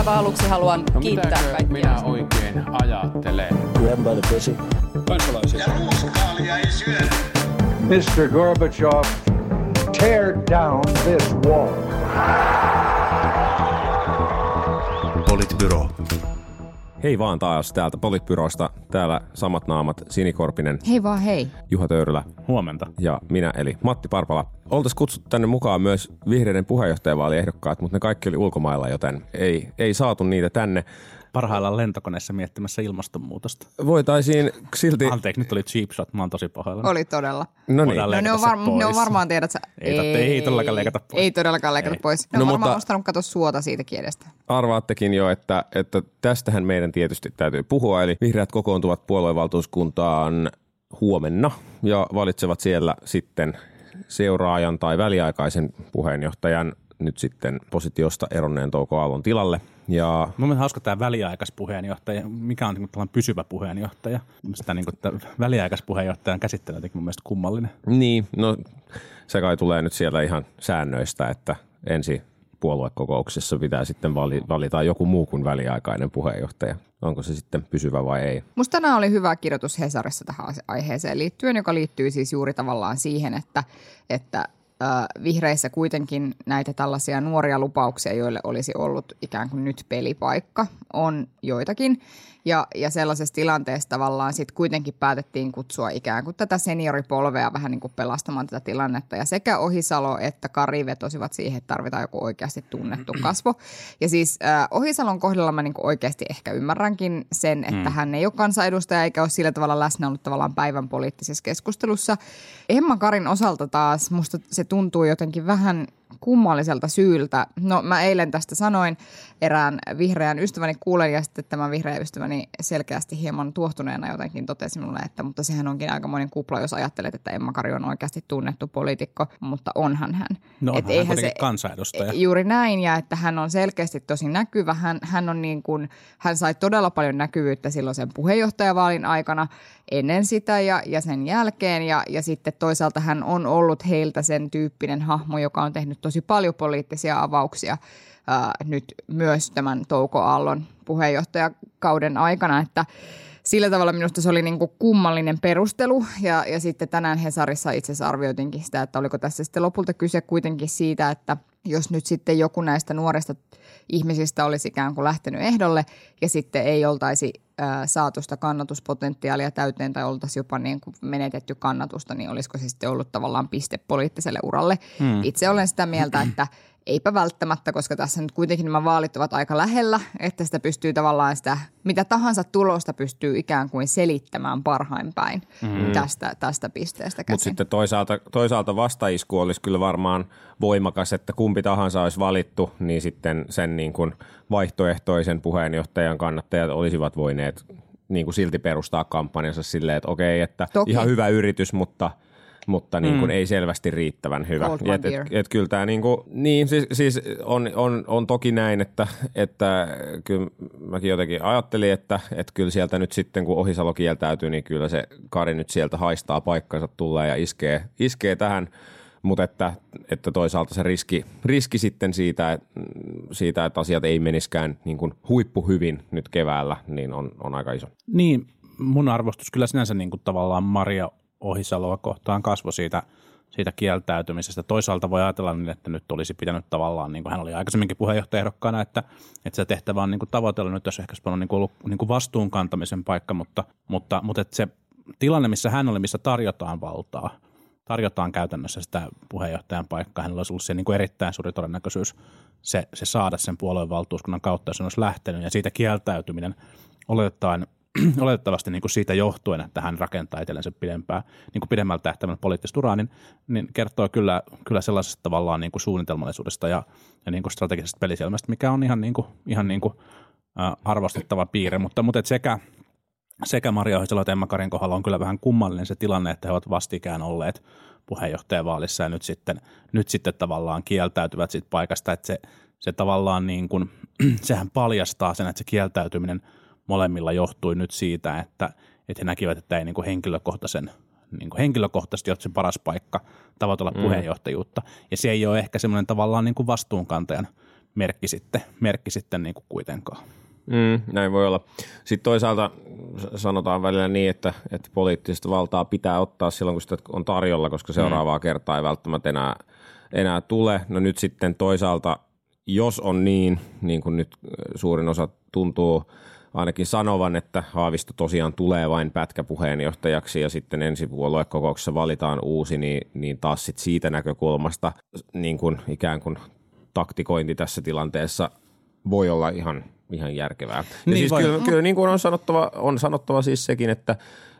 aivan aluksi haluan No kiittää kaikkia. minä oikein ajattelen? Grab by the pussy. kansalaisia. Ja ruuskaalia ei syödä. Mr. Gorbachev, tear down this wall. Politbyro. Hei vaan taas täältä Politbyrosta. Täällä samat naamat Sinikorpinen, Hei vaan hei. Juha Töyrylä Huomenta. ja minä eli Matti Parpala. Oltaisiin kutsuttu tänne mukaan myös vihreiden puheenjohtajavaaliehdokkaat, mutta ne kaikki oli ulkomailla, joten ei, ei saatu niitä tänne. Parhaillaan lentokoneessa miettimässä ilmastonmuutosta. Voitaisiin silti... Anteeksi, nyt oli cheap shot. Mä oon tosi pahoillani. Oli todella. No niin. No ne on, var- ne on varmaan tiedät sä. Ei tarvitse- ei todellakaan leikata pois. Ei todellakaan leikata Ei. pois. Ne No on varmaan mutta- ostanut kato suota siitä kiedestä. Arvaattekin jo, että, että tästähän meidän tietysti täytyy puhua. Eli vihreät kokoontuvat puoluevaltuuskuntaan huomenna ja valitsevat siellä sitten seuraajan tai väliaikaisen puheenjohtajan nyt sitten positiosta eronneen Touko Aallon tilalle. Ja Mun hauska tämä väliaikaispuheenjohtaja. Mikä on niin kuin tällainen pysyvä puheenjohtaja? Sitä niin kuin, väliaikaispuheenjohtajan käsittely on mun mielestä kummallinen. niin, no se kai tulee nyt siellä ihan säännöistä, että ensi puoluekokouksessa pitää sitten vali, valita joku muu kuin väliaikainen puheenjohtaja. Onko se sitten pysyvä vai ei? Musta tänään oli hyvä kirjoitus Hesarissa tähän aiheeseen liittyen, joka liittyy siis juuri tavallaan siihen, että, että vihreissä kuitenkin näitä tällaisia nuoria lupauksia, joille olisi ollut ikään kuin nyt pelipaikka, on joitakin. Ja, ja sellaisessa tilanteessa tavallaan sitten kuitenkin päätettiin kutsua ikään kuin tätä senioripolvea vähän niin kuin pelastamaan tätä tilannetta. Ja sekä Ohisalo että Kari vetosivat siihen, että tarvitaan joku oikeasti tunnettu kasvo. Ja siis äh, Ohisalon kohdalla mä niin kuin oikeasti ehkä ymmärränkin sen, että mm. hän ei ole kansanedustaja eikä ole sillä tavalla läsnä ollut tavallaan päivän poliittisessa keskustelussa. Emma Karin osalta taas musta se tuntuu jotenkin vähän kummalliselta syyltä. No mä eilen tästä sanoin erään vihreän ystäväni kuulen ja sitten tämä vihreä ystäväni selkeästi hieman tuohtuneena jotenkin totesi minulle, että mutta sehän onkin aikamoinen kupla, jos ajattelet, että Emma Kari on oikeasti tunnettu poliitikko, mutta onhan hän. No Et onhan hän kuitenkin kansanedustaja. Juuri näin ja että hän on selkeästi tosi näkyvä. Hän, hän, on niin kuin, hän sai todella paljon näkyvyyttä silloin sen puheenjohtajavaalin aikana ennen sitä ja, ja sen jälkeen. Ja, ja sitten toisaalta hän on ollut heiltä sen tyyppinen hahmo, joka on tehnyt tosi paljon poliittisia avauksia ää, nyt myös tämän Touko Aallon puheenjohtajakauden aikana, että sillä tavalla minusta se oli niin kuin kummallinen perustelu ja, ja sitten tänään Hesarissa itse asiassa arvioitinkin sitä, että oliko tässä sitten lopulta kyse kuitenkin siitä, että jos nyt sitten joku näistä nuorista ihmisistä olisi ikään kuin lähtenyt ehdolle ja sitten ei oltaisi ää, saatu sitä kannatuspotentiaalia täyteen tai oltaisiin jopa niin kuin menetetty kannatusta, niin olisiko se sitten ollut tavallaan piste poliittiselle uralle. Hmm. Itse olen sitä mieltä, että eipä välttämättä, koska tässä nyt kuitenkin nämä vaalit ovat aika lähellä, että sitä pystyy tavallaan sitä, mitä tahansa tulosta pystyy ikään kuin selittämään parhain päin mm. tästä, tästä pisteestä käsin. Mutta sitten toisaalta, toisaalta vastaisku olisi kyllä varmaan voimakas, että kumpi tahansa olisi valittu, niin sitten sen niin kuin vaihtoehtoisen puheenjohtajan kannattajat olisivat voineet niin kuin silti perustaa kampanjansa silleen, että okei, että Toki. ihan hyvä yritys, mutta mutta niin kuin mm. ei selvästi riittävän hyvä. Et, et, et kyllä tämä niin kuin, niin siis, siis on, on, on, toki näin, että, että kyllä mäkin jotenkin ajattelin, että, että kyllä sieltä nyt sitten kun Ohisalo kieltäytyy, niin kyllä se Kari nyt sieltä haistaa paikkansa tulee ja iskee, iskee tähän mutta että, että toisaalta se riski, riski sitten siitä, että, siitä, että asiat ei meniskään niin kuin huippuhyvin nyt keväällä, niin on, on aika iso. Niin, mun arvostus kyllä sinänsä niin kuin tavallaan Maria Ohisaloa kohtaan kasvoi siitä, siitä kieltäytymisestä. Toisaalta voi ajatella niin, että nyt olisi pitänyt tavallaan, niin kuin hän oli aikaisemminkin puheenjohtajaehdokkaana, että, että se tehtävä on niin kuin tavoitella nyt, jos ehkä on niin kuin ollut niin kuin vastuun kantamisen paikka, mutta, mutta, mutta että se tilanne, missä hän oli, missä tarjotaan valtaa, tarjotaan käytännössä sitä puheenjohtajan paikkaa, hänellä olisi ollut se niin kuin erittäin suuri todennäköisyys se, se saada sen puolueen valtuuskunnan kautta, jos hän olisi lähtenyt, ja siitä kieltäytyminen oletetaan oletettavasti niin kuin siitä johtuen, että hän rakentaa itsellensä pidempää, niin kuin pidemmällä tähtäimellä poliittista uraa, niin, niin kertoo kyllä, kyllä sellaisesta tavallaan niin kuin suunnitelmallisuudesta ja, ja niin kuin strategisesta peliselmästä, mikä on ihan, niin kuin, ihan niin kuin, ä, arvostettava piirre, mutta, mutta et sekä, sekä Maria Ohisalo että Emma Karin kohdalla on kyllä vähän kummallinen se tilanne, että he ovat vastikään olleet puheenjohtajavaalissa ja nyt sitten, nyt sitten tavallaan kieltäytyvät siitä paikasta, että se, se tavallaan niin kuin, sehän paljastaa sen, että se kieltäytyminen molemmilla johtui nyt siitä, että, että he näkivät, että ei niin kuin henkilökohtaisen niin kuin henkilökohtaisesti ole se paras paikka tavoitella mm. puheenjohtajuutta. Ja se ei ole ehkä semmoinen tavallaan niin kuin vastuunkantajan merkki sitten, merkki sitten niin kuin kuitenkaan. Mm, näin voi olla. Sitten toisaalta sanotaan välillä niin, että, että poliittista valtaa pitää ottaa silloin, kun sitä on tarjolla, koska seuraavaa mm. kertaa ei välttämättä enää, enää tule. No nyt sitten toisaalta, jos on niin, niin kuin nyt suurin osa tuntuu ainakin sanovan, että Haavisto tosiaan tulee vain pätkäpuheenjohtajaksi ja sitten ensi puoluekokouksessa valitaan uusi, niin, niin taas sit siitä näkökulmasta niin kuin ikään kuin taktikointi tässä tilanteessa voi olla ihan, ihan järkevää. Ja Niin siis kyllä, kyllä niin kuin on sanottava, on sanottava siis sekin, että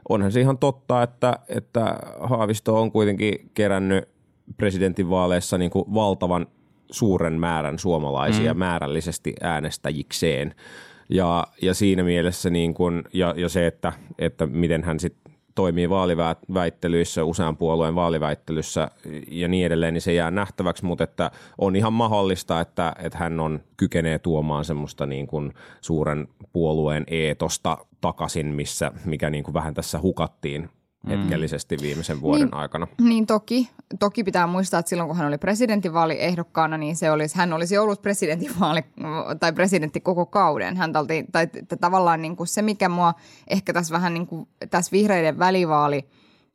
onhan se ihan totta, että, että Haavisto on kuitenkin kerännyt presidentinvaaleissa niin kuin valtavan suuren määrän suomalaisia mm. määrällisesti äänestäjikseen. Ja, ja siinä mielessä niin kun, ja, ja se, että, että miten hän sitten toimii vaaliväittelyissä, usean puolueen vaaliväittelyssä ja niin edelleen, niin se jää nähtäväksi, mutta että on ihan mahdollista, että, että hän on kykenee tuomaan semmoista niin kuin suuren puolueen eetosta takaisin, missä, mikä niin kuin vähän tässä hukattiin hetkellisesti viimeisen vuoden Niin. aikana. Niin toki. Toki pitää muistaa, että silloin kun hän oli presidentinvaaliehdokkaana, niin se olisi, hän olisi ollut presidentinvaali tai presidentti koko kauden. Hän talti, tai tavallaan niin kuin se, mikä mua ehkä tässä vähän niin kuin tässä vihreiden välivaali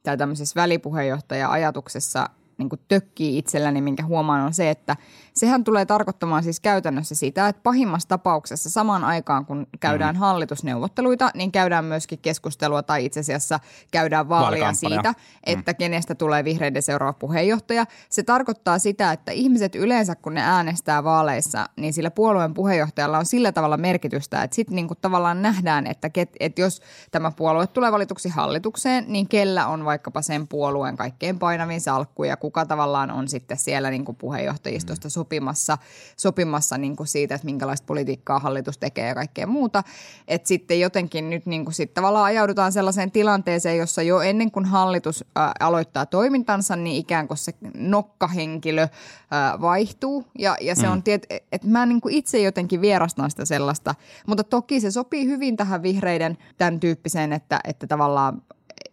tai tämmöisessä välipuheenjohtaja-ajatuksessa niin kuin tökkii itselläni, minkä huomaan on se, että sehän tulee tarkoittamaan siis käytännössä sitä, että pahimmassa tapauksessa samaan aikaan, kun käydään mm. hallitusneuvotteluita, niin käydään myöskin keskustelua tai itse asiassa käydään vaalia siitä, että mm. kenestä tulee vihreiden seuraava puheenjohtaja. Se tarkoittaa sitä, että ihmiset yleensä, kun ne äänestää vaaleissa, niin sillä puolueen puheenjohtajalla on sillä tavalla merkitystä, että sitten niinku tavallaan nähdään, että, ket, että jos tämä puolue tulee valituksi hallitukseen, niin kellä on vaikkapa sen puolueen kaikkein painavin salkku ja kuka tavallaan on sitten siellä niinku puheenjohtajistosta sopimassa, sopimassa niinku siitä, että minkälaista politiikkaa hallitus tekee ja kaikkea muuta. Että sitten jotenkin nyt niinku sit tavallaan ajaudutaan sellaiseen tilanteeseen, jossa jo ennen kuin hallitus ää, aloittaa toimintansa, niin ikään kuin se nokkahenkilö ää, vaihtuu. Ja, ja se mm. on, tiet, että mä niinku itse jotenkin vierastan sitä sellaista. Mutta toki se sopii hyvin tähän vihreiden tämän tyyppiseen, että, että tavallaan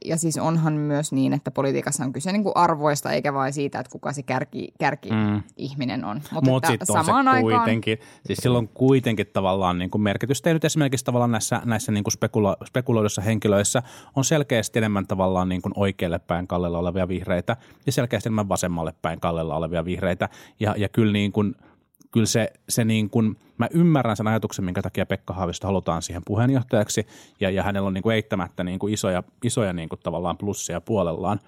ja siis onhan myös niin, että politiikassa on kyse niin kuin arvoista, eikä vain siitä, että kuka se kärki, kärki mm. ihminen on. Mutta että sitten on se samaan aikaan, kuitenkin, siis silloin kuitenkin tavallaan niin kuin merkitystä. Ja nyt esimerkiksi tavallaan näissä, näissä niin kuin spekula- spekuloiduissa henkilöissä on selkeästi enemmän tavallaan niin kuin oikealle päin kallella olevia vihreitä ja selkeästi enemmän vasemmalle päin kallella olevia vihreitä. Ja, ja kyllä niin kuin, kyllä se, se niin kuin, mä ymmärrän sen ajatuksen, minkä takia Pekka Haavisto halutaan siihen puheenjohtajaksi, ja, ja hänellä on niin kuin eittämättä niin kuin isoja, isoja niin kuin tavallaan plussia puolellaan.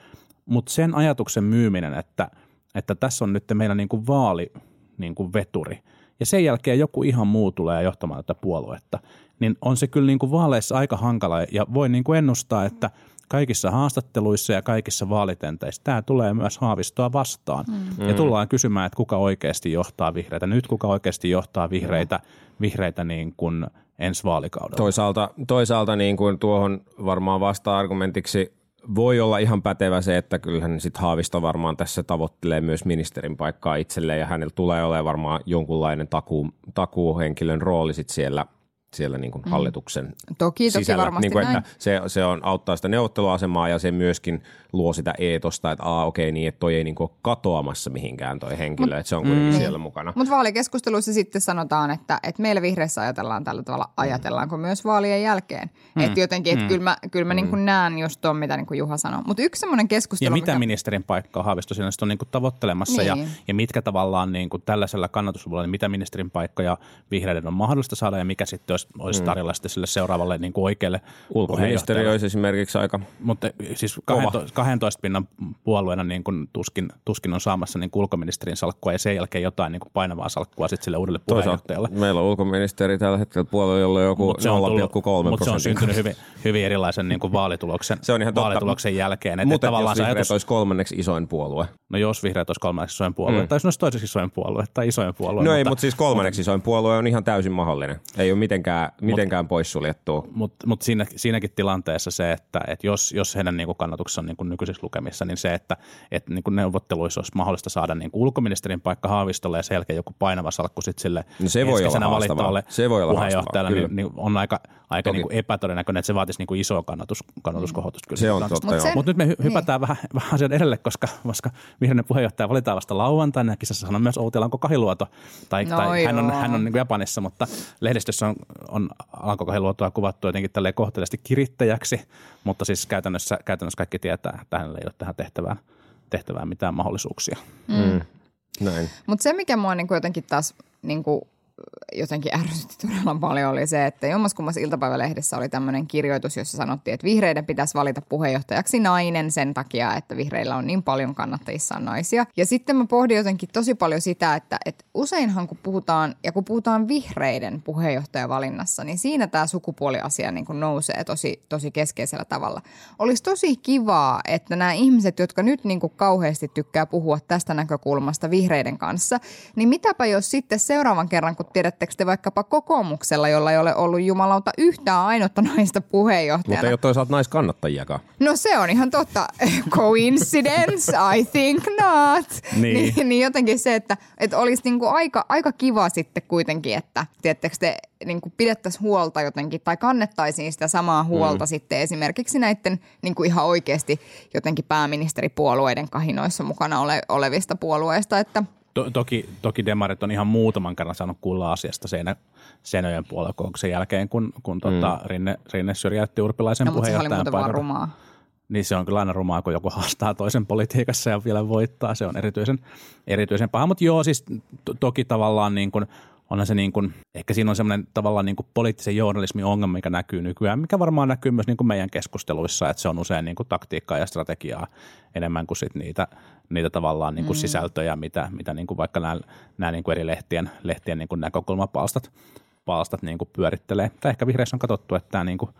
Mutta sen ajatuksen myyminen, että, että tässä on nyt meillä niin kuin vaali niin kuin veturi, ja sen jälkeen joku ihan muu tulee johtamaan tätä puoluetta, niin on se kyllä niin kuin vaaleissa aika hankala, ja voi niin kuin ennustaa, että kaikissa haastatteluissa ja kaikissa vaalitenteissä tämä tulee myös Haavistoa vastaan. Mm. Ja tullaan kysymään, että kuka oikeasti johtaa vihreitä. Nyt kuka oikeasti johtaa vihreitä, vihreitä niin kuin ensi vaalikaudella. Toisaalta, toisaalta niin kuin tuohon varmaan vasta-argumentiksi voi olla ihan pätevä se, että kyllähän sitten Haavisto varmaan tässä tavoittelee myös ministerin paikkaa itselleen ja hänellä tulee olemaan varmaan jonkunlainen takuu, takuuhenkilön rooli sit siellä, siellä niin kuin hallituksen Toki, toki sisällä. varmasti niin kuin, näin. että se, se on, auttaa sitä neuvotteluasemaa ja se myöskin luo sitä eetosta, että aa okei niin, että toi ei niin kuin ole katoamassa mihinkään toi henkilö, että se on kuitenkin Mm. siellä mukana. Mutta vaalikeskusteluissa sitten sanotaan, että, että meillä vihreissä ajatellaan tällä tavalla, ajatellaanko myös vaalien jälkeen. Mm. Että jotenkin, että mm. kyllä mä, kyllä mä mm. niin näen just tuon, mitä niin kuin Juha sanoi. Mutta yksi semmoinen keskustelu, Ja mitä mikä... ministerin paikkaa Haavisto siinä on niin kuin tavoittelemassa ja, Niin. ja mitkä tavallaan niin kuin tällaisella kannatusluvulla, niin mitä ministerin paikkoja vihreiden on mahdollista saada ja mikä sitten olisi, olisi tarjolla sitten sille seuraavalle niin kuin oikealle Ulkoministeri olisi esimerkiksi aika Mutta siis Kova. 12, 12 pinnan puolueena niin kuin tuskin, tuskin on saamassa niin kuin ulkoministerin salkkua ja sen jälkeen jotain niin kuin painavaa salkkua sitten sille uudelle Toisaalta puheenjohtajalle. meillä on ulkoministeri tällä hetkellä puolella, jolla on joku Mut se on 0,3 tullut- mut se on syntynyt hyvin, hyvin erilaisen niin kuin vaalituloksen, Se on ihan totta. vaalituloksen jälkeen. Et, Mutta tavallaan jos vihreät ajatus, olisi kolmanneksi isoin puolue. no jos vihreät olisi kolmanneksi isoin puolue, mm. tai jos olisi toiseksi isoin puolue tai isoin puolue. No ei, mutta siis kolmanneksi isoin puolue on ihan täysin mahdollinen. Ei ole mitenkään mitenkään, mitenkään poissuljettua. Mutta mut siinä, siinäkin tilanteessa se, että et jos, jos heidän niinku kannatuksessa on niinku nykyisissä lukemissa, niin se, että et niinku neuvotteluissa olisi mahdollista saada niinku ulkoministerin paikka Haavistolle ja sen jälkeen joku painava salkku sitten sille No se voi olla valittavalle Se voi olla puheenjohtajalle, niin, niin, on aika, aika niinku epätodennäköinen, että se vaatisi niinku isoa kannatus, kannatuskohotusta. Kyllä Se on totta, Mut mutta nyt me hy- Niin. hypätään vähän, vähän asian edelle, koska, koska vihreinen puheenjohtaja valitaan vasta lauantaina ja kisassahan on myös Outi Alanko Kahiluoto. Tai, No tai hän on, hän on niin kuin Japanissa, mutta lehdistössä on, on Alanko Kahiluotoa kuvattu jotenkin tälleen kohteliasti kirittäjäksi, mutta siis käytännössä, käytännössä kaikki tietää, että hänellä ei ole tähän tehtävään, tehtävään mitään mahdollisuuksia. Mm. Näin. Mutta se, mikä mua niinku jotenkin taas niinku, jotenkin ärsytti todella paljon, oli se, että jommaskummassa iltapäivälehdessä oli tämmöinen kirjoitus, jossa sanottiin, että vihreiden pitäisi valita puheenjohtajaksi nainen sen takia, että vihreillä on niin paljon kannattajissaan naisia. Ja sitten mä pohdin jotenkin tosi paljon sitä, että, että useinhan kun puhutaan, ja kun puhutaan vihreiden puheenjohtajavalinnassa, niin siinä tämä sukupuoliasia niin kuin nousee tosi, tosi keskeisellä tavalla. Olisi tosi kivaa, että nämä ihmiset, jotka nyt niin kuin kauheasti tykkää puhua tästä näkökulmasta vihreiden kanssa, niin mitäpä jos sitten seuraavan kerran, kun tiedättekö te vaikkapa kokoomuksella, jolla ei ole ollut jumalauta yhtään ainutta naista Mutta puheenjohtajana. ei ole toisaalta naiskannattajiakaan. No se on ihan totta. Coincidence? I think not. Niin. niin, niin jotenkin se, että, että olisi niinku aika, aika kiva sitten kuitenkin, että tiedättekö te niinku pidettäisiin huolta jotenkin tai kannettaisiin sitä samaa huolta mm. sitten esimerkiksi näiden niinku ihan oikeasti jotenkin pääministeripuolueiden kahinoissa mukana ole, olevista puolueista, että To, toki, toki demarit on ihan muutaman kerran saanut kuulla asiasta Seinä, Seinäjoen puoluekokouksen jälkeen, kun, kun tota, Rinne, Rinne syrjäytti Urpilaisen no, mutta se oli puheenjohtajan paikalta. rumaa. Niin se on kyllä aina rumaa, kun joku haastaa toisen politiikassa ja vielä voittaa. Se on erityisen, erityisen paha. Mutta joo, siis to- toki tavallaan niin kuin, onhan se niin kuin, ehkä siinä on semmoinen tavallaan niin kuin poliittisen journalismin ongelma, mikä näkyy nykyään, mikä varmaan näkyy myös niin kuin meidän keskusteluissa, että se on usein niin kuin taktiikkaa ja strategiaa enemmän kuin sit niitä, niitä tavallaan niin kuin mm. sisältöjä, mitä, mitä niin kuin vaikka nämä, nämä niin kuin eri lehtien, lehtien niin kuin näkökulmapalstat palstat niin kuin pyörittelee. Tai ehkä vihreissä on katsottu, että tämä niin kuin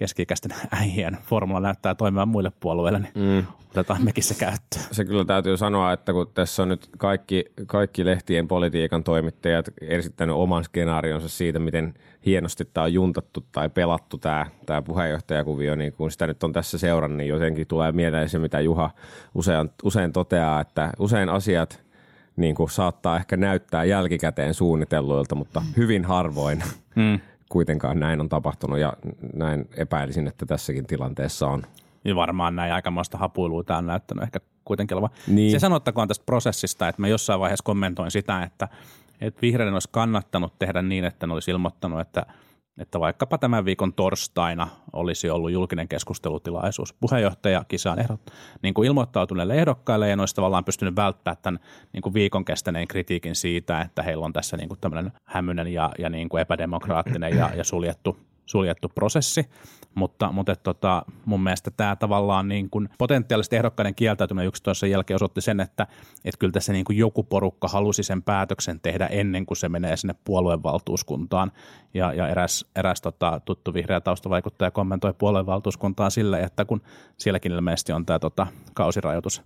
keski-ikäisten äijien formula näyttää toimivan muille puolueille, niin mm. otetaan mekin se käyttöön. Se kyllä täytyy sanoa, että kun tässä on nyt kaikki, kaikki lehtien politiikan toimittajat esittänyt oman skenaarionsa siitä, miten hienosti tämä on juntattu tai pelattu tämä, tämä puheenjohtajakuvio, niin kun sitä nyt on tässä seurannut, niin jotenkin tulee mieleen se, mitä Juha usein, usein toteaa, että usein asiat niin kuin saattaa ehkä näyttää jälkikäteen suunnitelluilta, mutta hyvin harvoin Mm. Kuitenkaan näin on tapahtunut ja näin epäilisin, että tässäkin tilanteessa on. Ja varmaan näin aikamoista hapuilua tämä on näyttänyt ehkä kuitenkin olevan. Niin. Se sanottakoon tästä prosessista, että mä jossain vaiheessa kommentoin sitä, että, että vihreiden olisi kannattanut tehdä niin, että ne olisi ilmoittanut, että, että vaikkapa tämän viikon torstaina olisi ollut julkinen keskustelutilaisuus. Puheenjohtajakisaan ehdot, niin kuin ilmoittautuneille ehdokkaille ja ne olisi tavallaan pystynyt välttämään tämän niin kuin viikon kestäneen kritiikin siitä, että heillä on tässä niin kuin tämmöinen hämyinen ja, ja niin kuin epädemokraattinen ja, ja suljettu suljettu prosessi, mutta, mutta et, tota, mun mielestä tämä tavallaan niin kuin potentiaalisesti ehdokkaiden kieltäytyminen yksi toisen jälkeen osoitti sen, että, että kyllä tässä niin kuin joku porukka halusi sen päätöksen tehdä ennen kuin se menee sinne puoluevaltuuskuntaan. Ja, ja eräs, eräs tota, tuttu vihreä taustavaikuttaja kommentoi puoluevaltuuskuntaan sille, että kun sielläkin ilmeisesti on tämä tota, kausirajoitus,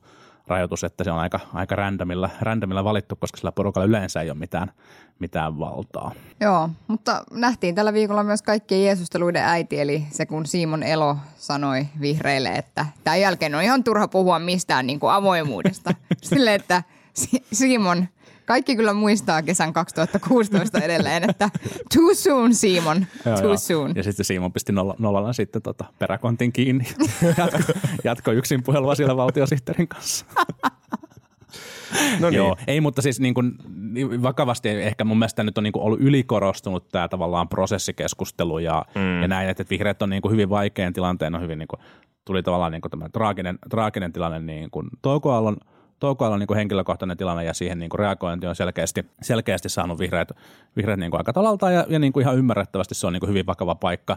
rajoitus, että se on aika, aika randomilla, randomilla valittu, koska sillä porukalla yleensä ei ole mitään, mitään valtaa. Joo, mutta nähtiin tällä viikolla myös kaikkien Jeesusteluiden äiti, eli se kun Simon Elo sanoi vihreille, että tämän jälkeen on ihan turha puhua mistään niin kuin avoimuudesta. Sille, että Si- Simon, kaikki kyllä muistaa kesän 2016 edelleen, että too soon Simon, Joo, too joo. soon. Ja sitten Simon pisti nolla, nollalla sitten tota peräkontin kiinni. jatko, jatko yksin puhelua siellä valtiosihteerin kanssa. No niin. Joo, ei, mutta siis niin kuin, niin vakavasti ehkä mun mielestä nyt on niin kuin ollut ylikorostunut tämä tavallaan prosessikeskustelu ja, mm. ja näin, että että vihreät on niin kuin hyvin vaikean tilanteen, on hyvin niin kuin, tuli tavallaan niin kuin tämä traaginen, traaginen tilanne niin kuin Toukoallon Toukoallon niin henkilökohtainen tilanne ja siihen niin kuin reagointi on selkeästi, selkeästi saanut vihreät, vihreät niin kuin aika talalta ja, ja niin kuin ihan ymmärrettävästi se on niin kuin hyvin vakava paikka.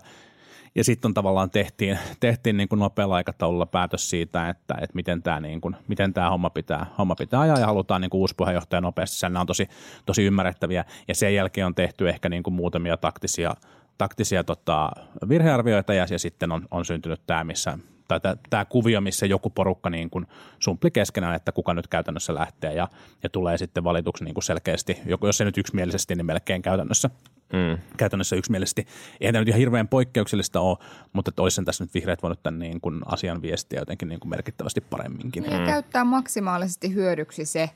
Ja sitten on tavallaan tehtiin, tehtiin niin kuin nopealla aikataululla päätös siitä, että, että miten tämä niin miten tämä homma pitää, homma pitää ajaa ja halutaan niin kuin uusi puheenjohtaja nopeasti. Nämä on tosi, tosi ymmärrettäviä ja sen jälkeen on tehty ehkä niin kuin muutamia taktisia, taktisia tota, virhearvioita ja, ja sitten on, on syntynyt tämä, missä tai tämä kuvio, missä joku porukka niin kuin sumpli keskenään, että kuka nyt käytännössä lähtee ja, ja tulee sitten valituksi niin kuin selkeästi, joku, jos se nyt yksimielisesti, niin melkein käytännössä mm. käytännössä yksimielisesti. Eihän tämä nyt ihan hirveän poikkeuksellista ole, mutta että olisi tässä nyt vihreät voinut tämän niin kuin asian viestiä jotenkin niin kuin merkittävästi paremminkin. Ja käyttää maksimaalisesti hyödyksi se,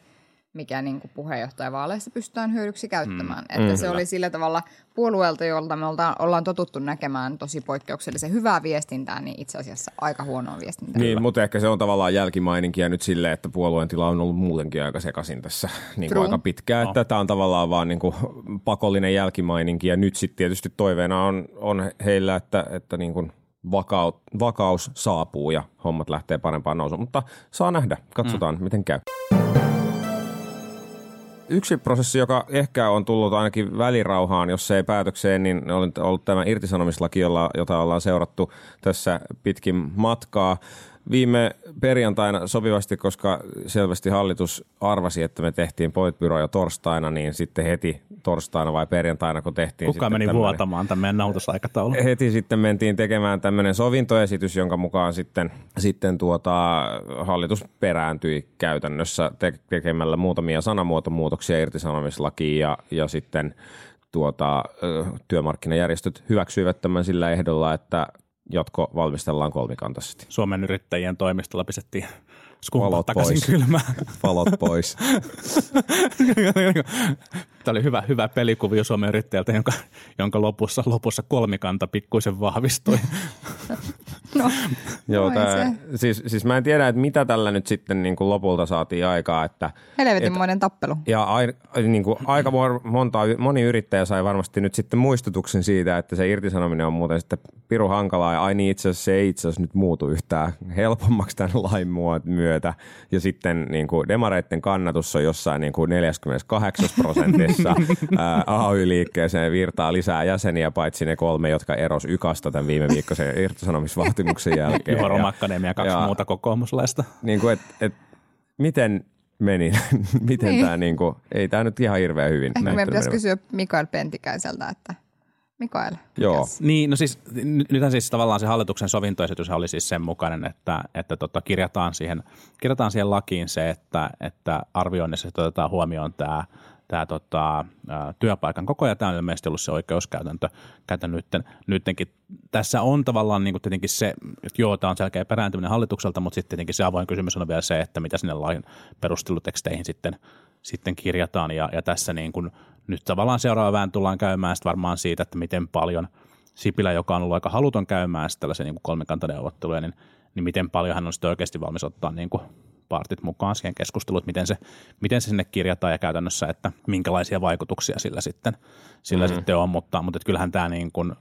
mikä niin kuin puheenjohtajavaaleissa pystytään hyödyksi käyttämään. Mm. Että mm, se oli sillä tavalla puolueelta, jolta me ollaan, ollaan totuttu näkemään tosi poikkeuksellisen hyvää viestintää, niin itse asiassa aika huonoa viestintää. Niin, mutta ehkä se on tavallaan jälkimaininkia nyt silleen, että puolueen tila on ollut muutenkin aika sekaisin tässä niin kuin aika pitkään. No. Että tämä on tavallaan vaan niin kuin pakollinen jälkimaininki ja nyt sitten tietysti toiveena on, on heillä, että, että niin kuin vakaus, vakaus saapuu ja hommat lähtee parempaan nousuun. Mutta saa nähdä, katsotaan mm. miten käy yksi prosessi, joka ehkä on tullut ainakin välirauhaan, jos ei päätökseen, niin on ollut tämä irtisanomislaki, jota ollaan seurattu tässä pitkin matkaa viime perjantaina sopivasti, koska selvästi hallitus arvasi, että me tehtiin Politbyro jo torstaina, niin sitten heti torstaina vai perjantaina, kun tehtiin. Kuka meni vuotamaan tämän meidän nautusaikataulun? Heti sitten mentiin tekemään tämmöinen sovintoesitys, jonka mukaan sitten, sitten tuota, hallitus perääntyi käytännössä te- tekemällä muutamia sanamuotomuutoksia irtisanomislakiin ja, ja sitten tuota, työmarkkinajärjestöt hyväksyivät tämän sillä ehdolla, että jatko valmistellaan kolmikantaisesti. Suomen yrittäjien toimistolla pistettiin skumpat takaisin pois. kylmään. Valot pois. Tämä oli hyvä, hyvä pelikuvio Suomen yrittäjältä, jonka, jonka lopussa, lopussa kolmikanta pikkuisen vahvistui. no, Joo, tää, siis, siis mä en tiedä, että mitä tällä nyt sitten niin kuin lopulta saatiin aikaa. Että, Helvetinmoinen tappelu. Ja ai, niin kuin aika monta, moni yrittäjä sai varmasti nyt sitten muistutuksen siitä, että se irtisanominen on muuten sitten piru hankalaa. Ja ai niin, itse asiassa se ei itse asiassa nyt muutu yhtään helpommaksi tämän lain myötä. Ja sitten niin kuin demareiden kannatus on jossain niin kuin 48 prosentissa. AY-liikkeeseen virtaa lisää jäseniä, paitsi ne kolme, jotka eros Ykasta tämän viime viikkoisen irtisanomisvaatimuksen jälkeen. Juho Romakkanen ja kaksi ja, muuta kokoomuslaista. Niin kuin, et, et, miten meni, miten niin. tämä, niin kuin, ei tämä nyt ihan hirveän hyvin. Ehkä meidän pitäisi kysyä Mikael Pentikäiseltä, että Mikael. Joo. Niin, no siis nythän siis tavallaan se hallituksen sovintoesitys oli siis sen mukainen, että, että tota, kirjataan, siihen, kirjataan siihen lakiin se, että, että arvioinnissa otetaan huomioon tämä tämä tota, työpaikan koko ajan. Tämä on ilmeisesti ollut se oikeuskäytäntö käytäntö nytten, nyttenkin. Tässä on tavallaan niin kuin tietenkin se, että joo, tämä on selkeä perääntyminen hallitukselta, mutta sitten tietenkin se avoin kysymys on vielä se, että mitä sinne lain perusteluteksteihin sitten, sitten kirjataan. Ja, ja tässä niin kuin, nyt tavallaan seuraava vähän tullaan käymään sitten varmaan siitä, että miten paljon Sipilä, joka on ollut aika haluton käymään tällaisia niin kolmikantaneuvotteluja, niin, niin miten paljon hän on sitten oikeasti valmis ottaa niin kuin partit mukaan siihen keskusteluun, että miten se, miten se sinne kirjataan ja käytännössä, että minkälaisia vaikutuksia sillä sitten, sillä mm-hmm. sitten on, mutta, mutta kyllähän tämä niin kuin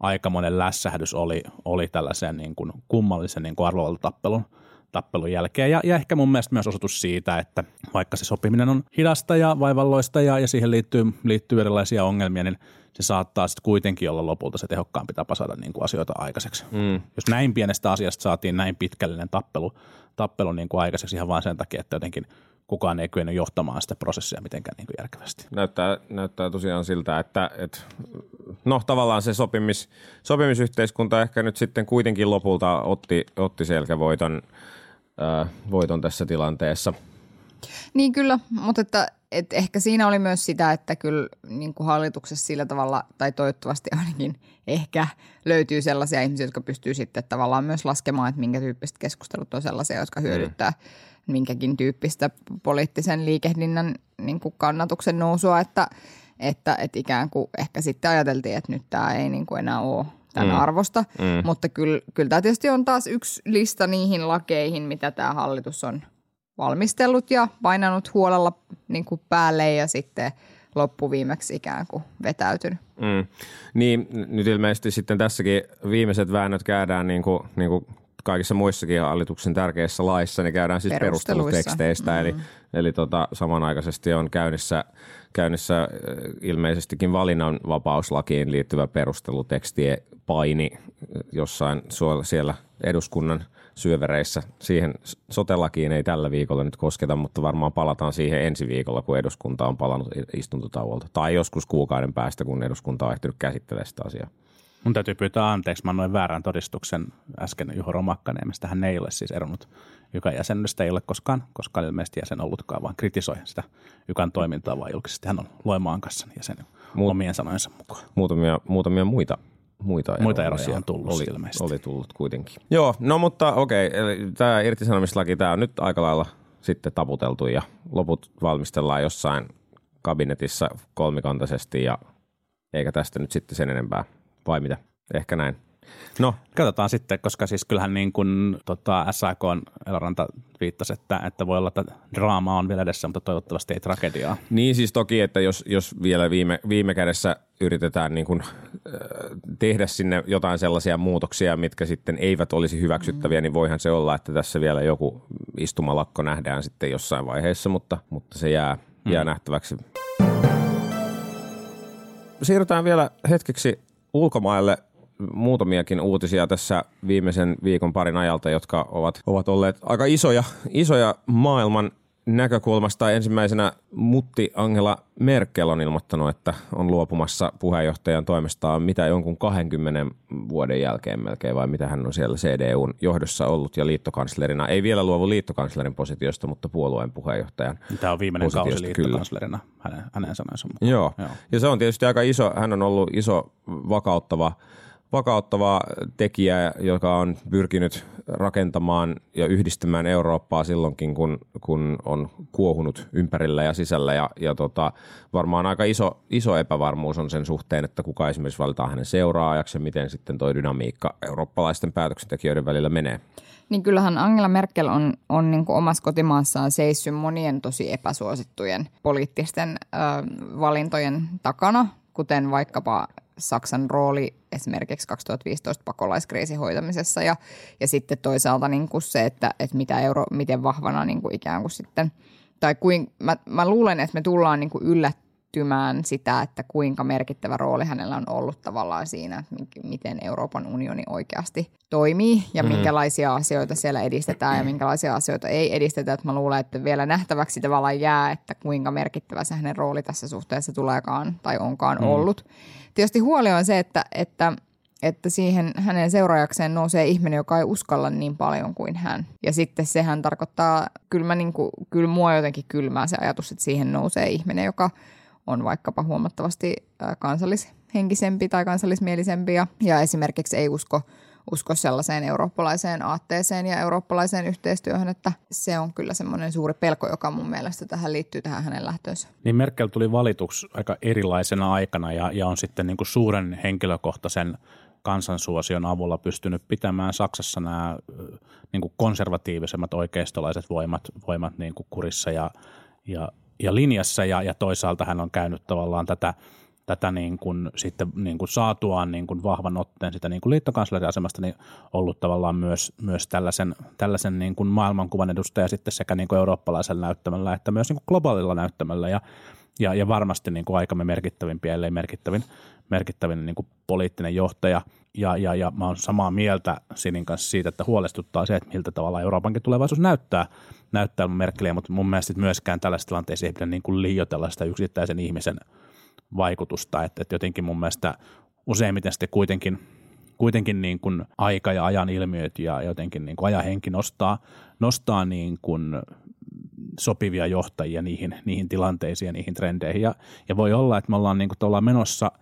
aikamoinen lässähdys oli, oli tällaisen niin kuin kummallisen niin kuin arvovaltappelun tappelun jälkeen. Ja, ja ehkä mun mielestä myös osoitus siitä, että vaikka se sopiminen on hidasta ja vaivalloista ja, ja siihen liittyy, liittyy erilaisia ongelmia, niin se saattaa sitten kuitenkin olla lopulta se tehokkaampi tapa saada niin kuin asioita aikaiseksi. Mm. Jos näin pienestä asiasta saatiin näin pitkällinen tappelu, tappelu niin kuin aikaiseksi ihan vain sen takia, että jotenkin kukaan ei kyennyt johtamaan sitä prosessia mitenkään niin kuin järkevästi. Näyttää, näyttää tosiaan siltä, että, että no tavallaan se sopimis, sopimisyhteiskunta ehkä nyt sitten kuitenkin lopulta otti, otti selkävoiton äh, voiton tässä tilanteessa. Niin kyllä, mutta että, että ehkä siinä oli myös sitä, että kyllä niin kuin hallituksessa sillä tavalla, tai toivottavasti ainakin ehkä löytyy sellaisia ihmisiä, jotka pystyy sitten tavallaan myös laskemaan, että minkä tyyppiset keskustelut on sellaisia, jotka mm. hyödyttää mm. minkäkin tyyppistä poliittisen liikehdinnän niin kuin kannatuksen nousua, että, että, että ikään kuin ehkä sitten ajateltiin, että nyt tämä ei niin kuin enää ole tämän mm. arvosta. Mm. Mutta kyllä, kyllä tämä tietysti on taas yksi lista niihin lakeihin, mitä tämä hallitus on valmistellut ja painanut huolella niin kuin päälle ja sitten loppuviimeksi ikään kuin vetäytynyt. Mm. Niin, nyt ilmeisesti sitten tässäkin viimeiset väännöt käydään niin kuin, niin kuin kaikissa muissakin hallituksen tärkeissä laissa, niin käydään siis perusteluteksteistä, mm. eli, eli tota, samanaikaisesti on käynnissä, käynnissä ilmeisestikin valinnanvapauslakiin liittyvä perusteluteksti paini jossain siellä eduskunnan syövereissä. Siihen sotelakiin ei tällä viikolla nyt kosketa, mutta varmaan palataan siihen ensi viikolla, kun eduskunta on palannut istuntotauolta. Tai joskus kuukauden päästä, kun eduskunta on ehtinyt käsittelemään sitä asiaa. Mun täytyy pyytää anteeksi, mä annoin väärän todistuksen äsken Juho Romakkaniemestä. Hän ei ole siis eronnut Ykan jäsenyydestä, ei ole koskaan, koska ilmeisesti jäsen ollutkaan, vaan kritisoi sitä Ykan toimintaa vaan julkisesti. Hän on Loimaan kanssa jäsen Mut- omien sanojensa mukaan. Muutamia, muutamia muita muita, Muita eroja on tullut oli, ilmeisesti. oli tullut kuitenkin. Joo, no mutta okei, eli tämä irtisanomislaki, tämä on nyt aika lailla sitten taputeltu ja loput valmistellaan jossain kabinetissa kolmikantaisesti ja eikä tästä nyt sitten sen enempää, vai mitä? Ehkä näin. No, Katsotaan sitten, koska siis kyllähän niin kuin tota SAK on Eloranta viittasi, että, että voi olla, että draama on vielä edessä, mutta toivottavasti ei tragediaa. Niin siis toki, että jos, jos vielä viime, viime kädessä yritetään niin kuin, äh, tehdä sinne jotain sellaisia muutoksia, mitkä sitten eivät olisi hyväksyttäviä, niin voihan se olla, että tässä vielä joku istumalakko nähdään sitten jossain vaiheessa, mutta, mutta se jää, jää nähtäväksi. Siirrytään vielä hetkeksi ulkomaille muutamiakin uutisia tässä viimeisen viikon parin ajalta, jotka ovat, ovat olleet aika isoja, isoja maailman näkökulmasta. Ensimmäisenä mutti Angela Merkel on ilmoittanut, että on luopumassa puheenjohtajan toimestaan mitä jonkun 20 vuoden jälkeen melkein, vai mitä hän on siellä CDUn johdossa ollut ja liittokanslerina. Ei vielä luovu liittokanslerin positiosta, mutta puolueen puheenjohtajan Tämä on viimeinen kausi positiosta, kyllä. liittokanslerina hänen, hänen sanoensa mukaan. Joo. Joo. ja se on tietysti aika iso, hän on ollut iso vakauttava, vakauttava tekijä, joka on pyrkinyt rakentamaan ja yhdistämään Eurooppaa silloinkin, kun, kun on kuohunut ympärillä ja sisällä. Ja, ja tota, varmaan aika iso, iso epävarmuus on sen suhteen, että kuka esimerkiksi valitaan hänen seuraajaksi ja miten sitten toi dynamiikka eurooppalaisten päätöksentekijöiden välillä menee. Niin kyllähän Angela Merkel on, on niin kuin omassa kotimaassaan seissyt monien tosi epäsuosittujen poliittisten ö, valintojen takana, kuten vaikkapa Saksan rooli esimerkiksi 2015 pakolaiskriisin hoitamisessa ja, ja sitten toisaalta niin kuin se, että, että mitä euro, miten vahvana niin kuin ikään kuin sitten, tai kuin, mä, mä luulen, että me tullaan niin kuin yllättymään sitä, että kuinka merkittävä rooli hänellä on ollut tavallaan siinä, miten Euroopan unioni oikeasti toimii ja mm. minkälaisia asioita siellä edistetään ja minkälaisia asioita ei edistetä. Että mä luulen, että vielä nähtäväksi tavallaan jää, että kuinka merkittävä se hänen rooli tässä suhteessa tuleekaan tai onkaan mm. ollut. Tietysti huoli on se, että, että, että siihen hänen seuraajakseen nousee ihminen, joka ei uskalla niin paljon kuin hän. Ja sitten sehän tarkoittaa, kyllä, mä niin kuin, kyllä mua jotenkin kylmää se ajatus, että siihen nousee ihminen, joka on vaikkapa huomattavasti kansallishenkisempi tai kansallismielisempi ja, ja esimerkiksi ei usko, usko sellaiseen eurooppalaiseen aatteeseen ja eurooppalaiseen yhteistyöhön, että se on kyllä semmoinen suuri pelko, joka mun mielestä tähän liittyy tähän hänen lähtöönsä. Niin Merkel tuli valituksi aika erilaisena aikana ja, ja on sitten niin kuin suuren henkilökohtaisen kansansuosion avulla pystynyt pitämään Saksassa nämä niin kuin konservatiivisemmat oikeistolaiset voimat, voimat niin kuin kurissa ja, ja, ja linjassa ja, ja toisaalta hän on käynyt tavallaan tätä tätä niin kuin, sitten niin kuin saatuaan niin kuin vahvan otteen sitä niin kuin liittokansleriasemasta, niin ollut tavallaan myös, myös tällaisen, tällaisen niin kuin maailmankuvan edustaja sitten sekä niin kuin eurooppalaisella näyttämällä että myös niin kuin globaalilla näyttämällä ja, ja, ja varmasti niin kuin aikamme merkittävimpiä, ellei merkittävin, merkittävin niin kuin poliittinen johtaja. Ja, ja, ja mä oon samaa mieltä Sinin kanssa siitä, että huolestuttaa se, että miltä tavalla Euroopankin tulevaisuus näyttää, näyttää Merkeliä, mutta mun mielestä myöskään tällaisessa tilanteessa ei pidä niin kuin liioitella sitä yksittäisen ihmisen vaikutusta, että, että jotenkin mun mielestä useimmiten sitten kuitenkin, kuitenkin niin kuin aika ja ajan ilmiöt ja jotenkin niin kuin ajan henki nostaa, nostaa niin kuin sopivia johtajia niihin, niihin tilanteisiin ja niihin trendeihin. Ja, ja voi olla, että me ollaan, niin kuin, menossa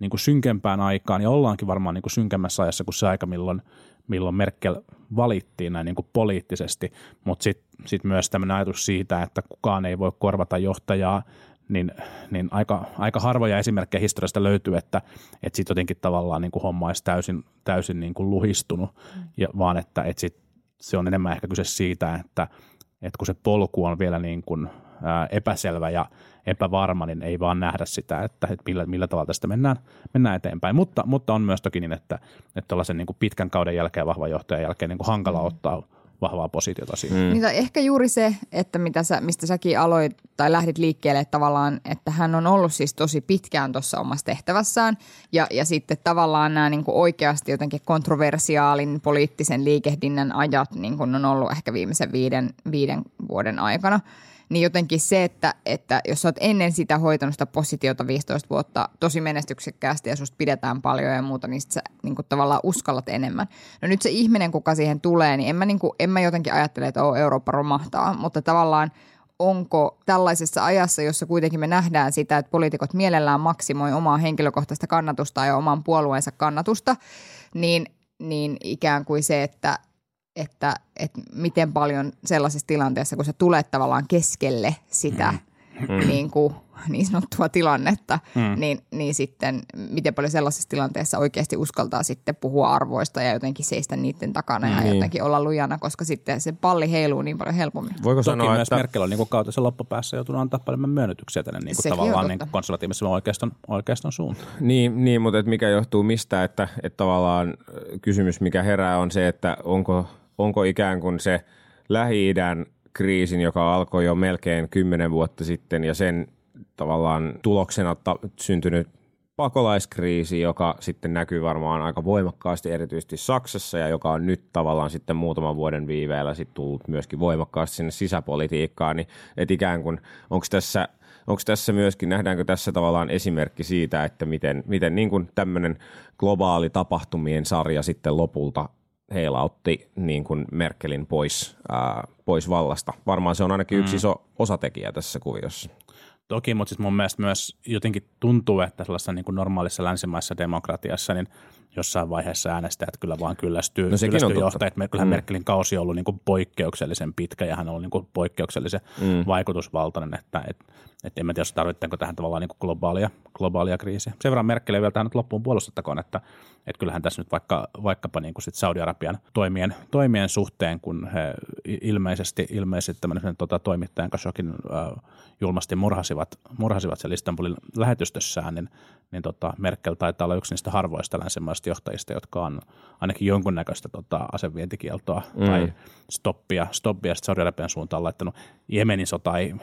niin kuin synkempään aikaan ja ollaankin varmaan niin kuin synkemmässä ajassa kuin se aika, milloin, milloin Merkel valittiin näin niin kuin poliittisesti, mutta sitten sit myös tämmöinen ajatus siitä, että kukaan ei voi korvata johtajaa, niin, niin aika, aika harvoja esimerkkejä historiasta löytyy, että, että sitten jotenkin tavallaan niin kuin homma olisi täysin, täysin niin kuin luhistunut, ja, vaan että, että sit se on enemmän ehkä kyse siitä, että, että kun se polku on vielä niin kuin, ää, epäselvä ja epävarma, niin ei vaan nähdä sitä, että, että millä, millä tavalla tästä mennään, mennään eteenpäin. Mutta, mutta on myös toki niin, että, että tällaisen niin kuin pitkän kauden jälkeen, vahvan johtajan jälkeen niin kuin hankala ottaa vahvaa positiota siihen. Mm. Niin, ehkä juuri se, että mitä sä, mistä säkin aloit tai lähdit liikkeelle että tavallaan, että hän on ollut siis tosi pitkään tuossa omassa tehtävässään ja, ja sitten tavallaan nämä niin kuin oikeasti jotenkin kontroversiaalin poliittisen liikehdinnän ajat niin kuin on ollut ehkä viimeisen viiden, viiden vuoden aikana niin jotenkin se, että, että jos sä oot ennen sitä hoitanut sitä positiota 15 vuotta tosi menestyksekkäästi ja susta pidetään paljon ja muuta, niin sit sä niin kuin tavallaan uskallat enemmän. No nyt se ihminen, kuka siihen tulee, niin en mä, niin kuin, en mä jotenkin ajattele, että oh, Eurooppa romahtaa, mutta tavallaan onko tällaisessa ajassa, jossa kuitenkin me nähdään sitä, että poliitikot mielellään maksimoi omaa henkilökohtaista kannatusta ja oman puolueensa kannatusta, niin, niin ikään kuin se, että, että, että miten paljon sellaisessa tilanteessa, kun sä tulet tavallaan keskelle sitä mm. niin, kuin, niin sanottua tilannetta, mm. niin, niin sitten miten paljon sellaisessa tilanteessa oikeasti uskaltaa sitten puhua arvoista ja jotenkin seistä niiden takana mm. ja niin. jotenkin olla lujana, koska sitten se palli heiluu niin paljon helpommin. Voiko Toki sanoa, myös että... Merkel on niin kautensa loppupäässä joutunut antaa paljon myönnytyksiä tänne niin kuin tavallaan niin kuin konservatiivisen oikeiston, oikeiston suuntaan. Niin, niin mutta että mikä johtuu mistä, että, että tavallaan kysymys mikä herää on se, että onko, onko ikään kuin se Lähi-idän kriisin, joka alkoi jo melkein kymmenen vuotta sitten ja sen tavallaan tuloksena ta- syntynyt pakolaiskriisi, joka sitten näkyy varmaan aika voimakkaasti erityisesti Saksassa ja joka on nyt tavallaan sitten muutaman vuoden viiveellä sitten tullut myöskin voimakkaasti sinne sisäpolitiikkaan, niin että ikään kuin onko tässä onko tässä myöskin, nähdäänkö tässä tavallaan esimerkki siitä, että miten, miten niin kuin tämmöinen globaali tapahtumien sarja sitten lopulta heilautti niin kuin Merkelin pois, ää, pois vallasta. Varmaan se on ainakin yksi mm. iso osatekijä tässä kuviossa. Toki, mutta siis mun mielestä myös jotenkin tuntuu, että sellaisessa niin kuin normaalissa länsimaissa demokratiassa, niin jossain vaiheessa äänestäjät kyllä vaan kyllästyy, no kyllästyy johtajat. Kyllähän mm. Merkelin kausi on ollut niin kuin poikkeuksellisen pitkä ja hän on ollut niin kuin poikkeuksellisen mm. vaikutusvaltainen, että et, et en tiedä, jos tarvitaanko tähän tavallaan niin kuin globaalia, globaalia kriisiä. Sen verran Merkel vielä tähän nyt loppuun puolustettakoon, että, että kyllähän tässä nyt vaikka, vaikkapa niin kuin sit Saudi-Arabian toimien, toimien suhteen, kun he ilmeisesti, ilmeisesti tämmöisen tota, toimittajan Khashogin äh, julmasti murhasivat, murhasivat sen Istanbulin lähetystössään, niin, niin tota, Merkel taitaa olla yksi niistä harvoista länsimaista johtajista, jotka on ainakin jonkunnäköistä tota, asevientikieltoa mm. tai stoppia, stoppia Saudi-Arabian suuntaan laittanut. Jemenin sota ei,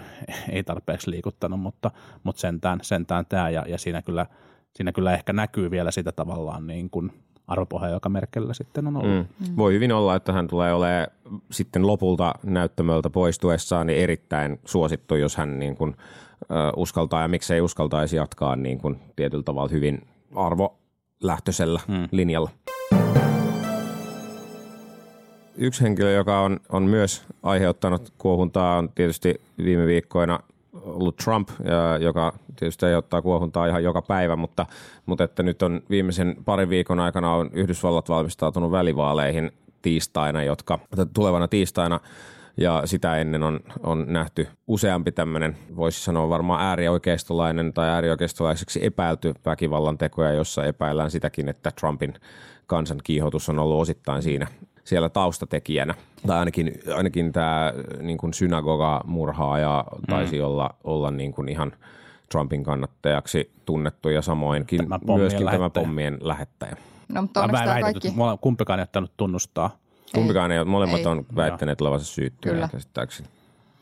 ei tarpeeksi liikuttanut, mutta, mutta sentään, sentään tämä ja, ja siinä, kyllä, siinä kyllä ehkä näkyy vielä sitä tavallaan niin kuin arvopohja, joka Merkellä sitten on ollut. Mm. Mm. Voi hyvin olla, että hän tulee olemaan sitten lopulta näyttämöltä poistuessaan niin erittäin suosittu, jos hän niin kuin, ö, uskaltaa ja miksei uskaltaisi jatkaa niin kuin tietyllä tavalla hyvin arvolähtöisellä mm. linjalla. Yksi henkilö, joka on, on myös aiheuttanut kuohuntaa, on tietysti viime viikkoina ollut Trump, joka tietysti aiheuttaa kuohuntaa ihan joka päivä, mutta, mutta että nyt on viimeisen parin viikon aikana on Yhdysvallat valmistautunut välivaaleihin tiistaina, jotka tulevana tiistaina ja sitä ennen on, on nähty useampi tämmöinen, voisi sanoa varmaan äärioikeistolainen tai äärioikeistolaiseksi epäilty väkivallan tekoja, jossa epäillään sitäkin, että Trumpin kansankiihotus on ollut osittain siinä siellä taustatekijänä. Tai ainakin, ainakin tämä niin kuin synagoga-murhaaja taisi mm. olla, olla niin kuin ihan Trumpin kannattajaksi tunnettu ja samoinkin tämä myöskin lähettäjä. tämä pommien lähettäjä. No, mutta onneksi tämä kaikki... Kumpikaan ei ottanut tunnustaa. Kumpikaan ei, molemmat ei. on väittäneet olevansa syyttyjä käsittääkseni.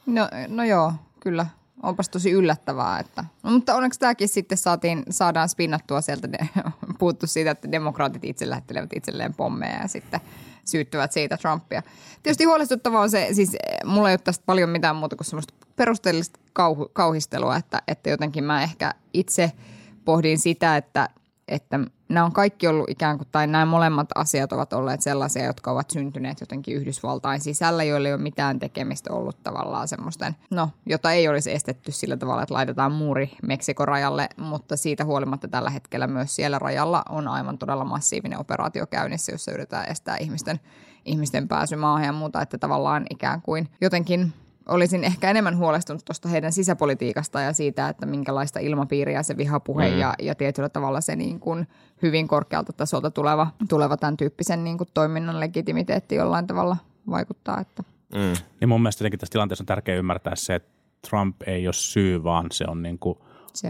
No, no joo, kyllä. Onpas tosi yllättävää. Että. No, mutta onneksi tämäkin sitten saatiin, saadaan spinnattua sieltä, puuttu siitä, että demokraatit itse lähettelevät itselleen pommeja ja sitten – syyttävät siitä Trumpia. Tietysti huolestuttavaa on se, siis eh, mulla ei ole tästä paljon mitään muuta kuin semmoista perusteellista kauhu, kauhistelua, että, että jotenkin mä ehkä itse pohdin sitä, että, että nämä on kaikki ollut ikään kuin, tai nämä molemmat asiat ovat olleet sellaisia, jotka ovat syntyneet jotenkin Yhdysvaltain sisällä, joille ei ole mitään tekemistä ollut tavallaan semmoisten, no, jota ei olisi estetty sillä tavalla, että laitetaan muuri Meksikon rajalle, mutta siitä huolimatta tällä hetkellä myös siellä rajalla on aivan todella massiivinen operaatio käynnissä, jossa yritetään estää ihmisten, ihmisten pääsy maahan ja muuta, että tavallaan ikään kuin jotenkin olisin ehkä enemmän huolestunut tuosta heidän sisäpolitiikasta ja siitä, että minkälaista ilmapiiriä se vihapuhe mm. ja, ja tietyllä tavalla se niin kuin hyvin korkealta tasolta tuleva, tuleva tämän tyyppisen niin kuin toiminnan legitimiteetti jollain tavalla vaikuttaa. Että. Mm. Niin mun mielestä tässä tilanteessa on tärkeää ymmärtää se, että Trump ei ole syy, vaan se on niin kuin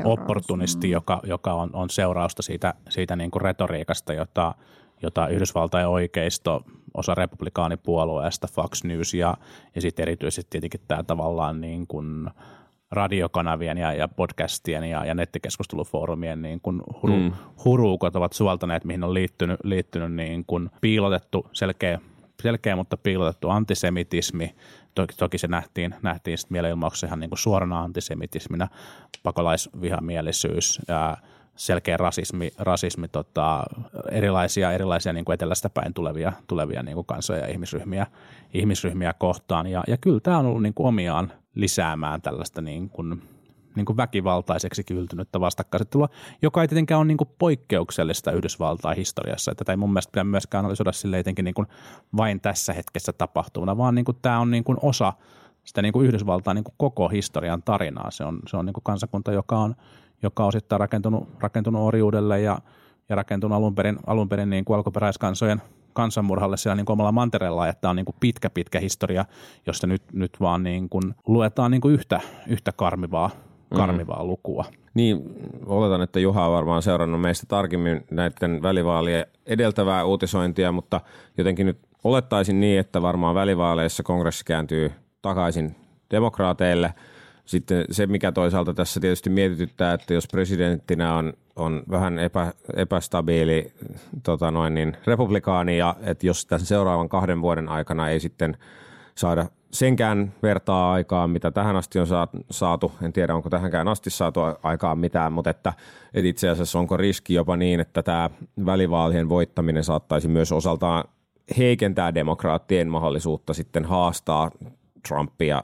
opportunisti, mm. joka, joka on, on seurausta siitä, siitä niin kuin retoriikasta, jota, jota Yhdysvaltain oikeisto – osa republikaanipuolueesta, Fox News ja, ja sitten erityisesti tietenkin tämä tavallaan niin kuin radiokanavien ja, ja podcastien ja, ja nettikeskustelufoorumien niin kuin huru, mm. huruukot ovat suoltaneet, mihin on liittynyt, liittynyt niin kuin piilotettu selkeä selkeä, mutta piilotettu antisemitismi. Toki, toki se nähtiin, nähtiin sitten mielenilmauksessa ihan niin kuin suorana antisemitismina, pakolaisvihamielisyys ja selkeä rasismi, rasismi tota, erilaisia, erilaisia niin kuin etelästä päin tulevia, tulevia niin kuin kansoja ja ihmisryhmiä, ihmisryhmiä kohtaan. Ja, ja kyllä tämä on ollut niin kuin omiaan lisäämään tällaista niin kuin, niin kuin väkivaltaiseksi kyltynyttä vastakkainasettelua, joka ei tietenkään ole niin kuin poikkeuksellista Yhdysvaltain historiassa. Että tätä ei mun mielestä pidä myöskään analysoida sille etenkin niin kuin vain tässä hetkessä tapahtuvana, vaan niin kuin tämä on niin kuin osa sitä niin kuin Yhdysvaltain niin kuin koko historian tarinaa. Se on, se on niin kuin kansakunta, joka on, joka on osittain rakentunut, rakentunut orjuudelle ja, ja rakentunut alun perin, alun perin niin kuin alkuperäiskansojen kansanmurhalle siellä niin kuin omalla mantereella, että tämä on niin kuin pitkä, pitkä historia, josta nyt, nyt vaan niin kuin luetaan niin kuin yhtä, yhtä karmivaa, karmivaa mm. lukua. Niin, oletan, että Juha on varmaan seurannut meistä tarkemmin näiden välivaalien edeltävää uutisointia, mutta jotenkin nyt olettaisin niin, että varmaan välivaaleissa kongressi kääntyy takaisin demokraateille. Sitten se, mikä toisaalta tässä tietysti mietityttää, että jos presidenttinä on, on vähän epä, epästabiili tota noin niin, republikaani ja että jos tämän seuraavan kahden vuoden aikana ei sitten saada senkään vertaa aikaan, mitä tähän asti on saatu. En tiedä, onko tähänkään asti saatu aikaan mitään, mutta että, että itse asiassa onko riski jopa niin, että tämä välivaalien voittaminen saattaisi myös osaltaan heikentää demokraattien mahdollisuutta sitten haastaa Trumpia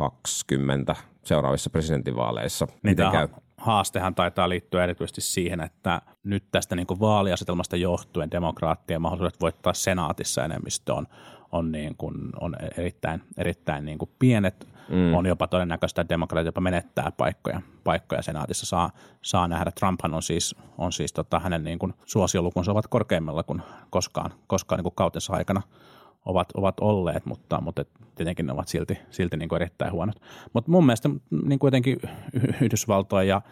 2020 seuraavissa presidentinvaaleissa. Niin käy? haastehan taitaa liittyä erityisesti siihen, että nyt tästä niin kuin vaaliasetelmasta johtuen demokraattien mahdollisuudet voittaa senaatissa enemmistö on, on, niin kuin, on erittäin, erittäin niin kuin pienet. Mm. On jopa todennäköistä, että demokraatit jopa menettää paikkoja, paikkoja senaatissa. Saa, saa nähdä. Trumphan on siis, on siis tota, hänen niin kuin suosiolukunsa ovat korkeimmalla kuin koskaan, koskaan niin kuin kautensa aikana ovat, ovat olleet, mutta, mutta tietenkin ne ovat silti, silti niin kuin erittäin huonot. Mutta mun mielestä niin kuin Yhdysvaltojen ja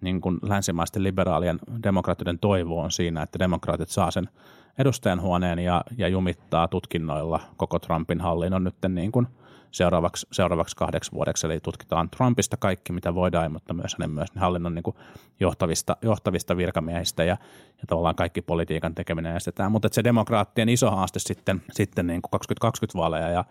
niin kuin länsimaisten liberaalien demokraattiden toivo on siinä, että demokraatit saa sen edustajanhuoneen ja, ja jumittaa tutkinnoilla koko Trumpin hallinnon nyt niin kuin seuraavaksi, seuraavaksi kahdeksi vuodeksi. Eli tutkitaan Trumpista kaikki, mitä voidaan, mutta myös hänen myös hallinnon niin kuin johtavista, johtavista virkamiehistä ja, ja tavallaan kaikki politiikan tekeminen estetään. Mutta se demokraattien iso haaste sitten, sitten niin kuin 2020 vaaleja ja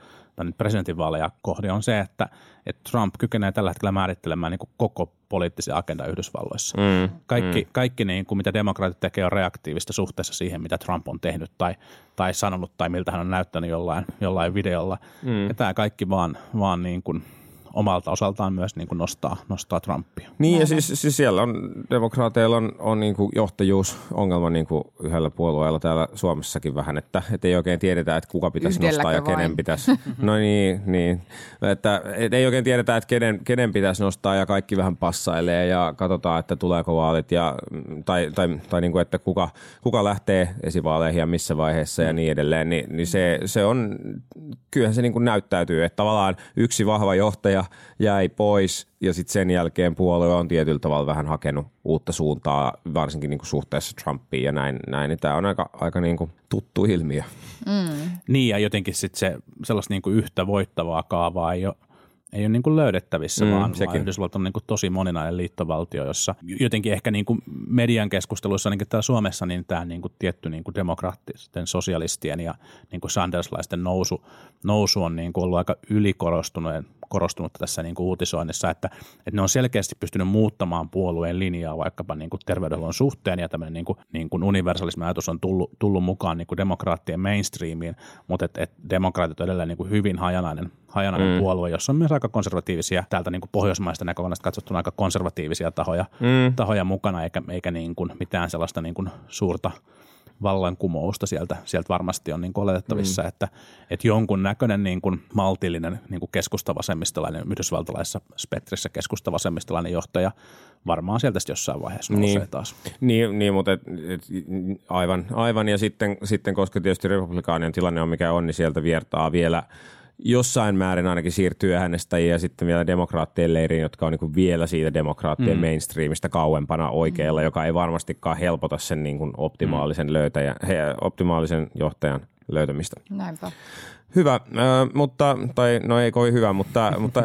presidentinvaaleja kohdi on se, että, että Trump kykenee tällä hetkellä määrittelemään niin kuin koko poliittisen agenda Yhdysvalloissa. Mm, kaikki, mm. kaikki niin kuin, mitä demokraatit tekee, on reaktiivista suhteessa siihen, mitä Trump on tehnyt tai, tai sanonut tai miltä hän on näyttänyt jollain, jollain videolla. Mm. Ja tämä kaikki vaan, vaan niin kuin – omalta osaltaan myös niin kuin nostaa, nostaa Trumpia. Niin ja siis, siis siellä on, demokraateilla on, on niin kuin johtajuusongelma niin kuin yhdellä puolueella täällä Suomessakin vähän, että, että ei oikein tiedetä, että kuka pitäisi Yhdelläkö nostaa ja vain? kenen pitäisi. No niin, niin. Että, että ei oikein tiedetä, että kenen, kenen pitäisi nostaa ja kaikki vähän passailee ja katsotaan, että tuleeko vaalit ja, tai, tai, tai niin kuin, että kuka, kuka lähtee esivaaleihin ja missä vaiheessa ja niin edelleen, niin, niin se, se on, kyllähän se niin kuin näyttäytyy, että tavallaan yksi vahva johtaja jäi pois ja sitten sen jälkeen puolue on tietyllä tavalla vähän hakenut uutta suuntaa, varsinkin niin kuin suhteessa Trumpiin ja näin. näin. Niin tämä on aika, aika niin kuin tuttu ilmiö. Mm. Niin ja jotenkin sitten se sellaista niin kuin yhtä voittavaa kaavaa ei ole ei ole niin kuin löydettävissä, mm, vaan, sekin. vaan Yhdysvallat on niin kuin tosi moninainen liittovaltio, jossa jotenkin ehkä niin kuin median keskusteluissa, ainakin täällä Suomessa, niin tämä niin kuin tietty niin kuin demokraattisten sosialistien ja niin kuin Sanderslaisten nousu, nousu on niin kuin ollut aika ylikorostunut korostunut tässä niin kuin uutisoinnissa, että, että ne on selkeästi pystynyt muuttamaan puolueen linjaa vaikkapa niin kuin terveydenhuollon suhteen ja tämmöinen niin kuin, niin kuin universalismi ajatus on tullut, tullut mukaan niin kuin demokraattien mainstreamiin, mutta että et demokraatit on edelleen niin kuin hyvin hajanainen, hajanainen mm. puolue, jossa on myös aika konservatiivisia, täältä niin kuin pohjoismaista näkökulmasta katsottuna aika konservatiivisia tahoja, mm. tahoja mukana, eikä, eikä niin kuin mitään sellaista niin kuin suurta – vallankumousta sieltä, sieltä varmasti on niin kuin oletettavissa, mm. että, että jonkun näköinen niin kuin maltillinen niin kuin keskustavasemmistolainen, yhdysvaltalaisessa spektrissä keskustavasemmistolainen johtaja varmaan sieltä jossain vaiheessa nousee niin. taas. Niin, niin mutta et, et, aivan, aivan, ja sitten, sitten koska tietysti republikaanien tilanne on mikä on, niin sieltä viertaa vielä – jossain määrin ainakin siirtyy äänestäjiä ja sitten vielä demokraattien leiriin, jotka on niin vielä siitä demokraattien mm. mainstreamista kauempana oikealla, mm. joka ei varmastikaan helpota sen niin kuin optimaalisen, mm. löytäjä, he, optimaalisen johtajan löytämistä. Näinpä. Hyvä, äh, mutta, tai no ei kovin hyvä, mutta, mutta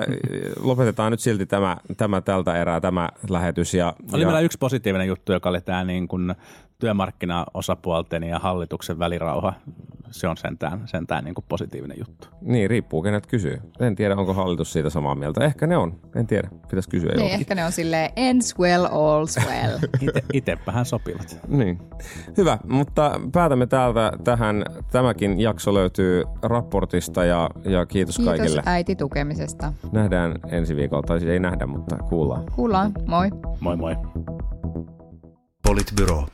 lopetetaan nyt silti tämä, tämä tältä erää, tämä lähetys. Ja, oli ja... meillä yksi positiivinen juttu, joka oli tämä niin kuin työmarkkinaosapuolten ja hallituksen välirauha se on sentään, sentään niin kuin positiivinen juttu. Niin, riippuu kenet kysyy. En tiedä, onko hallitus siitä samaa mieltä. Ehkä ne on. En tiedä. Pitäisi kysyä Niin, ehkä ne on silleen ends well, all's well. Ite, itepähän sopivat. Niin. Hyvä, mutta päätämme täältä tähän. Tämäkin jakso löytyy raportista ja, ja kiitos, Kiitos kaikille. äiti tukemisesta. Nähdään ensi viikolla, tai siis ei nähdä, mutta kuullaan. Kuullaan, moi. Moi moi. Politbyro.